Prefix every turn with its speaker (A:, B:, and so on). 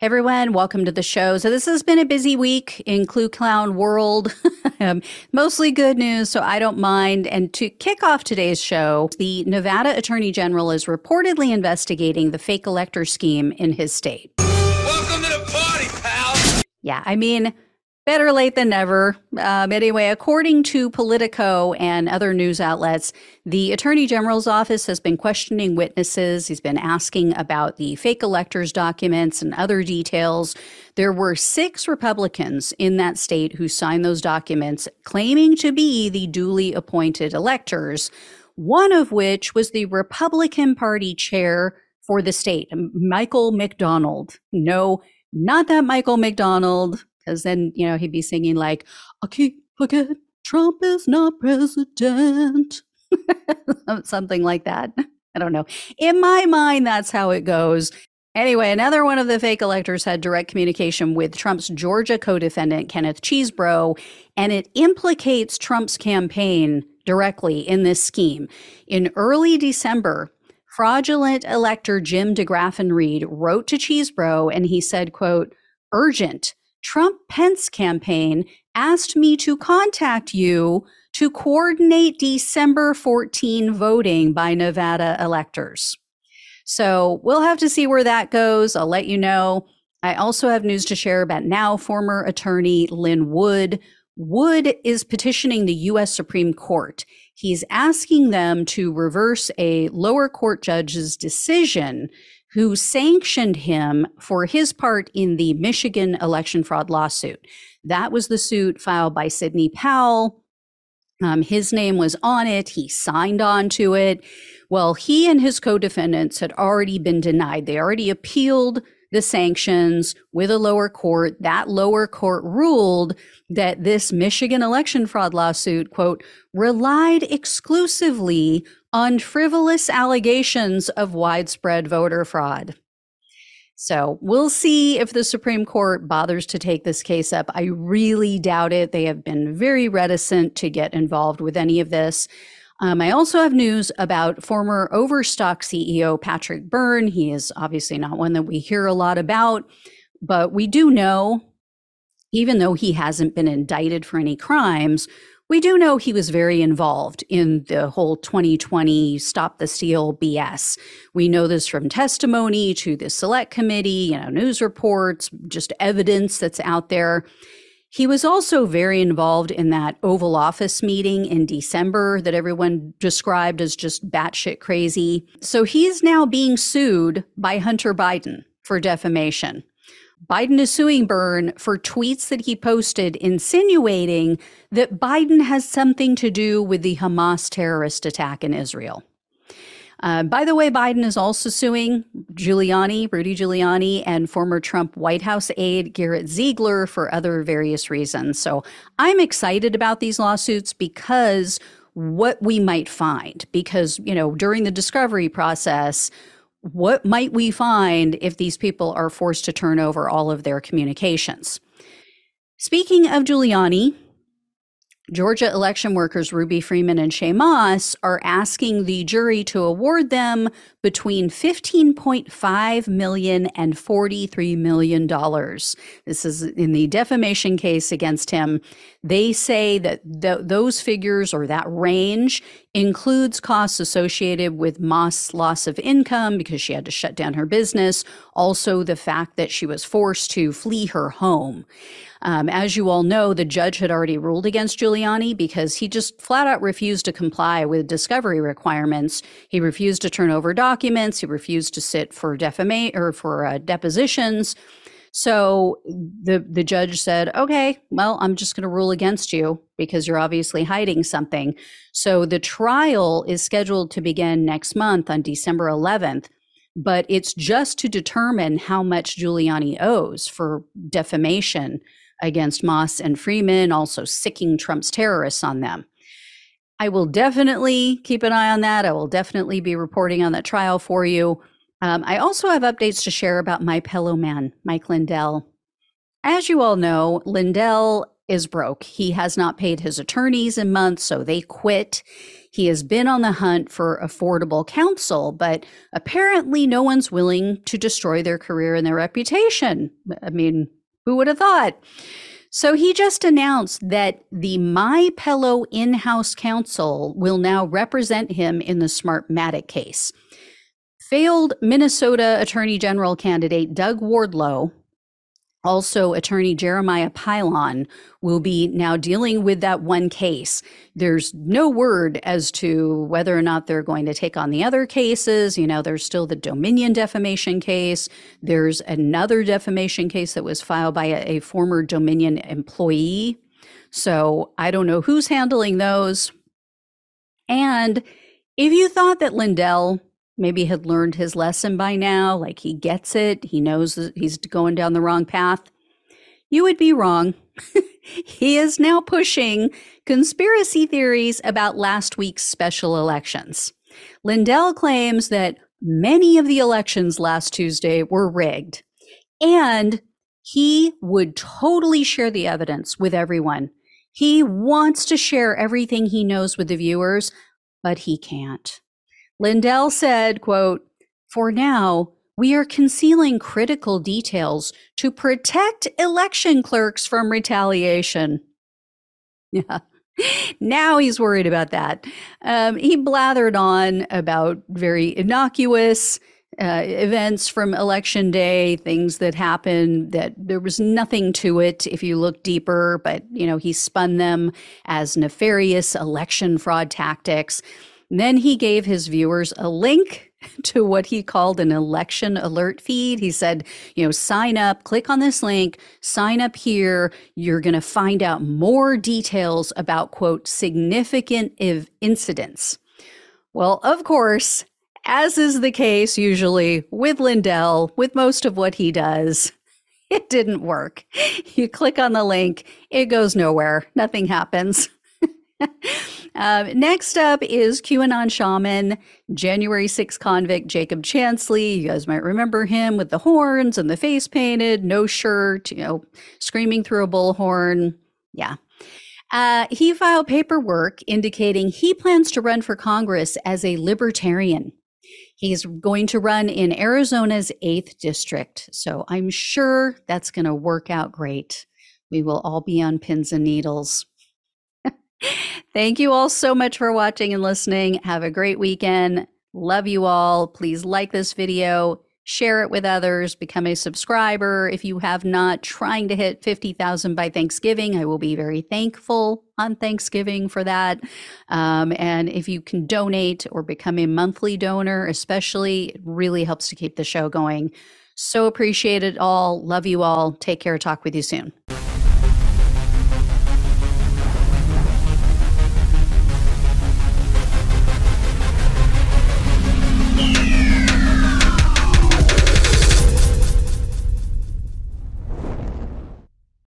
A: Hey everyone, welcome to the show. So this has been a busy week in Coup Clown world. um, mostly good news, so I don't mind. And to kick off today's show, the Nevada Attorney General is reportedly investigating the fake elector scheme in his state.
B: Welcome to the party, pal.
A: Yeah, I mean, better late than never. Um, anyway, according to Politico and other news outlets, the Attorney General's office has been questioning witnesses. He's been asking about the fake electors documents and other details. There were six Republicans in that state who signed those documents, claiming to be the duly appointed electors, one of which was the Republican Party chair for the state, Michael McDonald. No, not that Michael McDonald because then you know he'd be singing like i forget trump is not president. Something like that. I don't know. In my mind that's how it goes. Anyway another one of the fake electors had direct communication with trump's georgia co-defendant kenneth chesebro and it implicates trump's campaign directly in this scheme. In early december fraudulent elector jim degraffenreid reid wrote to chesebro and he said quote urgent Trump Pence campaign asked me to contact you to coordinate December 14 voting by Nevada electors. So we'll have to see where that goes. I'll let you know. I also have news to share about now former attorney Lin Wood. Wood is petitioning the U.S. Supreme Court. He's asking them to reverse a lower court judge's decision who sanctioned him for his part in the Michigan election fraud lawsuit. That was the suit filed by Sidney Powell. Um, his name was on it. He signed on to it. Well, he and his co defendants had already been denied. They already appealed the sanctions with a lower court. That lower court ruled that this Michigan election fraud lawsuit, quote, relied exclusively on frivolous allegations of widespread voter fraud. So we'll see if the Supreme Court bothers to take this case up. I really doubt it. They have been very reticent to get involved with any of this. Um, I also have news about former Overstock CEO Patrick Byrne. He is obviously not one that we hear a lot about, but we do know, even though he hasn't been indicted for any crimes, we do know he was very involved in the whole 2020 Stop the Steal BS. We know this from testimony to the select committee, you know, news reports, just evidence that's out there. He was also very involved in that Oval Office meeting in December that everyone described as just batshit crazy. So he's now being sued by Hunter Biden for defamation. Biden is suing Byrne for tweets that he posted insinuating that Biden has something to do with the Hamas terrorist attack in Israel. Uh, by the way, Biden is also suing Giuliani, Rudy Giuliani, and former Trump White House aide Garrett Ziegler for other various reasons. So I'm excited about these lawsuits because what we might find, because, you know, during the discovery process, what might we find if these people are forced to turn over all of their communications? Speaking of Giuliani, Georgia election workers Ruby Freeman and Shaye Moss are asking the jury to award them between 15.5 million and 43 million dollars. This is in the defamation case against him. They say that th- those figures or that range includes costs associated with Moss' loss of income because she had to shut down her business, also the fact that she was forced to flee her home. Um, as you all know, the judge had already ruled against Giuliani because he just flat out refused to comply with discovery requirements. He refused to turn over documents. He refused to sit for defamation or for uh, depositions. So the the judge said, "Okay, well, I'm just going to rule against you because you're obviously hiding something." So the trial is scheduled to begin next month on December 11th, but it's just to determine how much Giuliani owes for defamation against Moss and Freeman, also sicking Trump's terrorists on them. I will definitely keep an eye on that. I will definitely be reporting on that trial for you. Um, I also have updates to share about my pillow man, Mike Lindell. As you all know, Lindell is broke. He has not paid his attorneys in months, so they quit. He has been on the hunt for affordable counsel, but apparently no one's willing to destroy their career and their reputation. I mean, who would have thought? So he just announced that the My Pillow in-house counsel will now represent him in the Smartmatic case. Failed Minnesota Attorney General candidate Doug Wardlow also, attorney Jeremiah Pilon will be now dealing with that one case. There's no word as to whether or not they're going to take on the other cases. You know, there's still the Dominion defamation case. There's another defamation case that was filed by a, a former Dominion employee. So I don't know who's handling those. And if you thought that Lindell maybe had learned his lesson by now, like he gets it, he knows that he's going down the wrong path, you would be wrong. he is now pushing conspiracy theories about last week's special elections. Lindell claims that many of the elections last Tuesday were rigged, and he would totally share the evidence with everyone. He wants to share everything he knows with the viewers, but he can't. Lindell said, quote, For now, we are concealing critical details to protect election clerks from retaliation. Yeah. Now he's worried about that. Um, he blathered on about very innocuous uh, events from election day, things that happened that there was nothing to it if you look deeper, but you know, he spun them as nefarious election fraud tactics. Then he gave his viewers a link to what he called an election alert feed. He said, you know, sign up, click on this link, sign up here. You're going to find out more details about, quote, significant incidents. Well, of course, as is the case usually with Lindell, with most of what he does, it didn't work. You click on the link, it goes nowhere, nothing happens. Uh, next up is QAnon shaman, January 6 convict Jacob Chansley. You guys might remember him with the horns and the face painted, no shirt, you know, screaming through a bullhorn. Yeah. Uh, he filed paperwork indicating he plans to run for Congress as a libertarian. He's going to run in Arizona's 8th district. So I'm sure that's going to work out great. We will all be on pins and needles. Thank you all so much for watching and listening. Have a great weekend. Love you all. Please like this video, share it with others, become a subscriber. If you have not, trying to hit 50,000 by Thanksgiving, I will be very thankful on Thanksgiving for that. Um, and if you can donate or become a monthly donor, especially, it really helps to keep the show going. So appreciate it all. Love you all. Take care. Talk with you soon.